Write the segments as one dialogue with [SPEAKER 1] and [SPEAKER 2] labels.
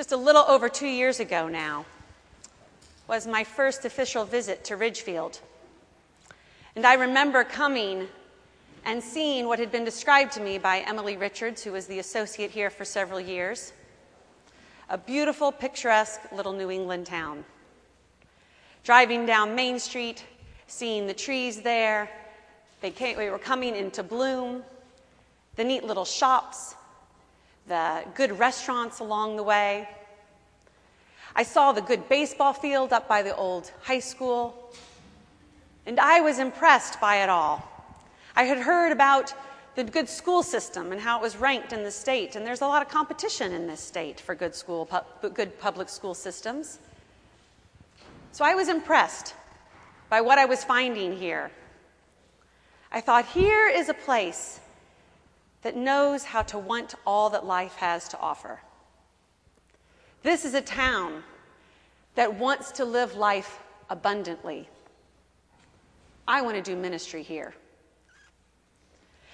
[SPEAKER 1] just a little over two years ago now, was my first official visit to Ridgefield. And I remember coming and seeing what had been described to me by Emily Richards, who was the associate here for several years a beautiful, picturesque little New England town. Driving down Main Street, seeing the trees there, they, came, we were coming into bloom, the neat little shops, the good restaurants along the way. I saw the good baseball field up by the old high school, and I was impressed by it all. I had heard about the good school system and how it was ranked in the state, and there's a lot of competition in this state for good, school, pu- good public school systems. So I was impressed by what I was finding here. I thought, here is a place that knows how to want all that life has to offer. This is a town that wants to live life abundantly. I want to do ministry here.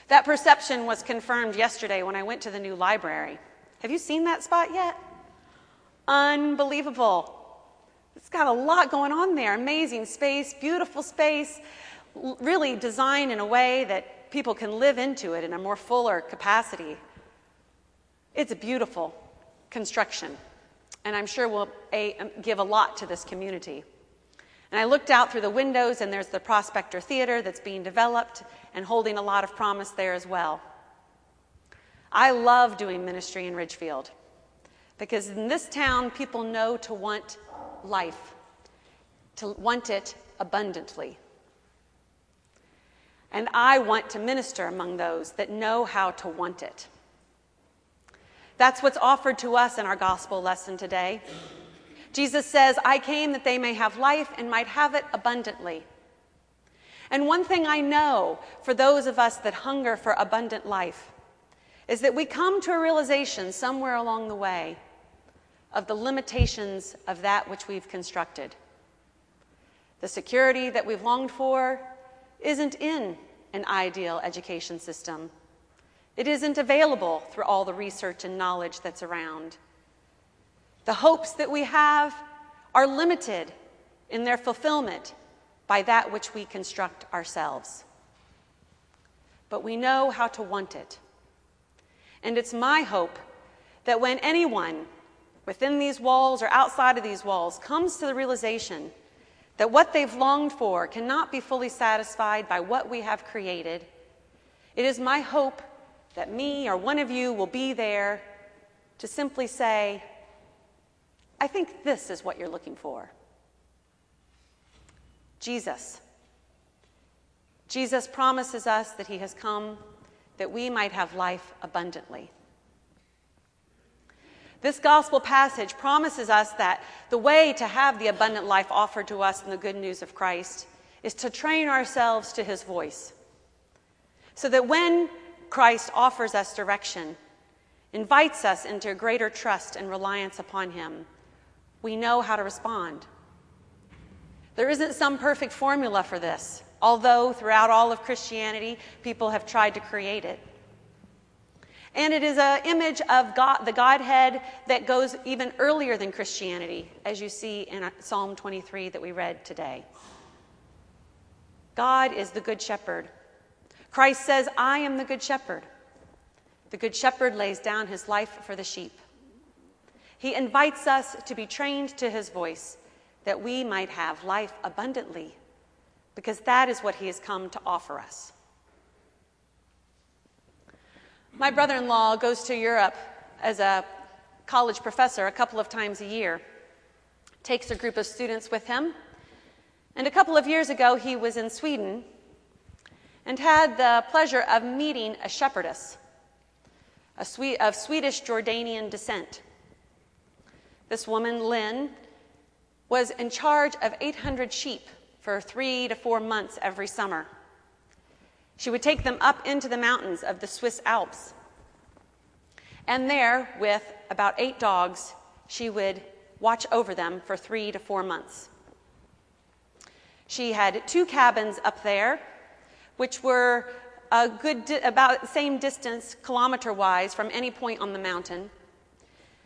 [SPEAKER 1] That perception was confirmed yesterday when I went to the new library. Have you seen that spot yet? Unbelievable. It's got a lot going on there. Amazing space, beautiful space, really designed in a way that people can live into it in a more fuller capacity. It's a beautiful construction, and I'm sure will um, give a lot to this community. And I looked out through the windows, and there's the Prospector Theater that's being developed and holding a lot of promise there as well. I love doing ministry in Ridgefield because in this town, people know to want life, to want it abundantly. And I want to minister among those that know how to want it. That's what's offered to us in our gospel lesson today. Jesus says, I came that they may have life and might have it abundantly. And one thing I know for those of us that hunger for abundant life is that we come to a realization somewhere along the way of the limitations of that which we've constructed. The security that we've longed for isn't in an ideal education system. It isn't available through all the research and knowledge that's around. The hopes that we have are limited in their fulfillment by that which we construct ourselves. But we know how to want it. And it's my hope that when anyone within these walls or outside of these walls comes to the realization that what they've longed for cannot be fully satisfied by what we have created, it is my hope that me or one of you will be there to simply say, I think this is what you're looking for Jesus. Jesus promises us that he has come that we might have life abundantly. This gospel passage promises us that the way to have the abundant life offered to us in the good news of Christ is to train ourselves to his voice. So that when Christ offers us direction, invites us into greater trust and reliance upon him, we know how to respond. There isn't some perfect formula for this, although throughout all of Christianity, people have tried to create it. And it is an image of God, the Godhead that goes even earlier than Christianity, as you see in uh, Psalm 23 that we read today. God is the Good Shepherd. Christ says, I am the Good Shepherd. The Good Shepherd lays down his life for the sheep. He invites us to be trained to his voice that we might have life abundantly, because that is what he has come to offer us. My brother in law goes to Europe as a college professor a couple of times a year, takes a group of students with him. And a couple of years ago, he was in Sweden and had the pleasure of meeting a shepherdess a Swe- of Swedish Jordanian descent. This woman, Lynn, was in charge of 800 sheep for three to four months every summer. She would take them up into the mountains of the Swiss Alps. And there, with about eight dogs, she would watch over them for three to four months. She had two cabins up there, which were a good di- about the same distance kilometer wise from any point on the mountain.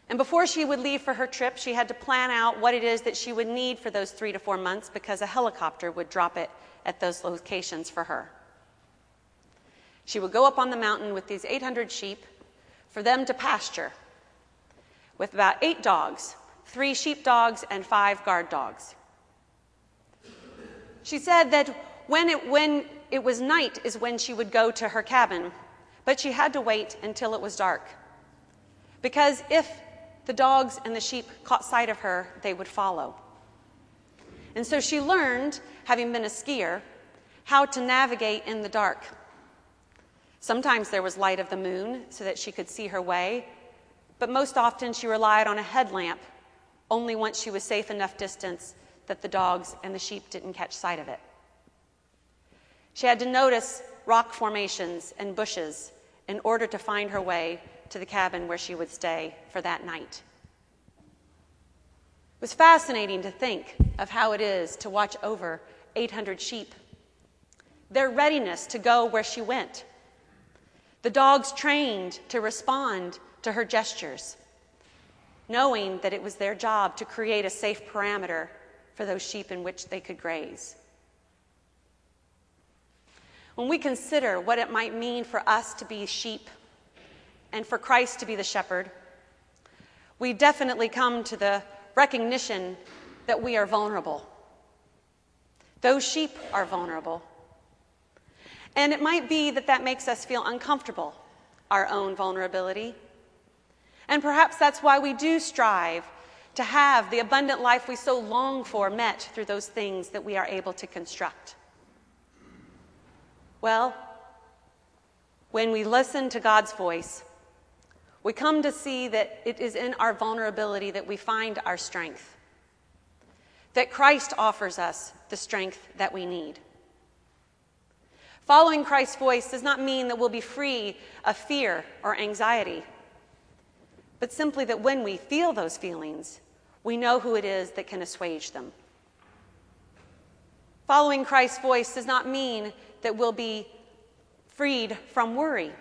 [SPEAKER 1] And before she would leave for her trip, she had to plan out what it is that she would need for those three to four months because a helicopter would drop it at those locations for her. She would go up on the mountain with these 800 sheep for them to pasture with about eight dogs three sheep dogs and five guard dogs. She said that when it, when it was night is when she would go to her cabin, but she had to wait until it was dark. Because if the dogs and the sheep caught sight of her, they would follow. And so she learned, having been a skier, how to navigate in the dark. Sometimes there was light of the moon so that she could see her way, but most often she relied on a headlamp only once she was safe enough distance that the dogs and the sheep didn't catch sight of it. She had to notice rock formations and bushes in order to find her way to the cabin where she would stay for that night. It was fascinating to think of how it is to watch over 800 sheep, their readiness to go where she went, the dogs trained to respond to her gestures knowing that it was their job to create a safe parameter for those sheep in which they could graze. When we consider what it might mean for us to be sheep and for Christ to be the shepherd, we definitely come to the recognition that we are vulnerable. Those sheep are vulnerable. And it might be that that makes us feel uncomfortable, our own vulnerability. And perhaps that's why we do strive to have the abundant life we so long for met through those things that we are able to construct. Well, when we listen to God's voice, we come to see that it is in our vulnerability that we find our strength, that Christ offers us the strength that we need. Following Christ's voice does not mean that we'll be free of fear or anxiety but simply that when we feel those feelings, we know who it is that can assuage them. Following Christ's voice does not mean that we'll be freed from worry,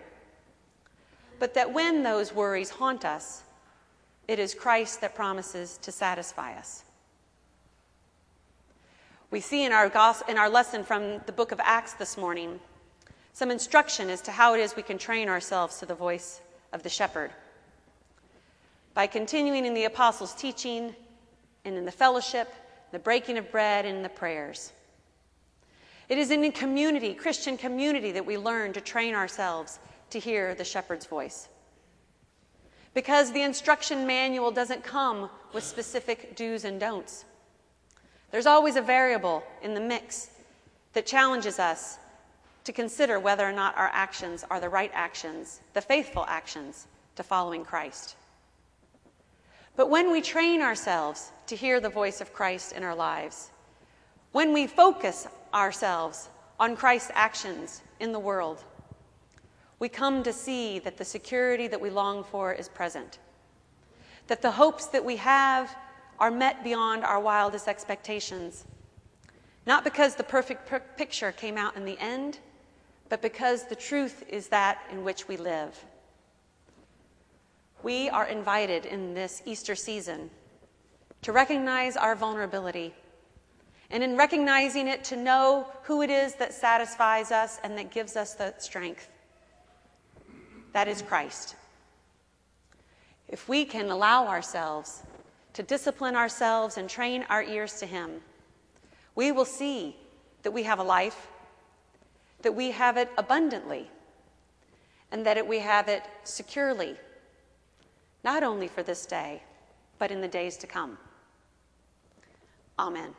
[SPEAKER 1] but that when those worries haunt us, it is Christ that promises to satisfy us. We see in our, in our lesson from the book of Acts this morning some instruction as to how it is we can train ourselves to the voice of the shepherd by continuing in the apostles' teaching and in the fellowship, the breaking of bread, and the prayers. It is in community, Christian community, that we learn to train ourselves to hear the shepherd's voice. Because the instruction manual doesn't come with specific do's and don'ts. There's always a variable in the mix that challenges us to consider whether or not our actions are the right actions, the faithful actions to following Christ. But when we train ourselves to hear the voice of Christ in our lives, when we focus ourselves on Christ's actions in the world, we come to see that the security that we long for is present, that the hopes that we have are met beyond our wildest expectations, not because the perfect picture came out in the end, but because the truth is that in which we live. We are invited in this Easter season to recognize our vulnerability, and in recognizing it, to know who it is that satisfies us and that gives us the strength. That is Christ. If we can allow ourselves to discipline ourselves and train our ears to Him, we will see that we have a life, that we have it abundantly, and that it, we have it securely not only for this day, but in the days to come. Amen.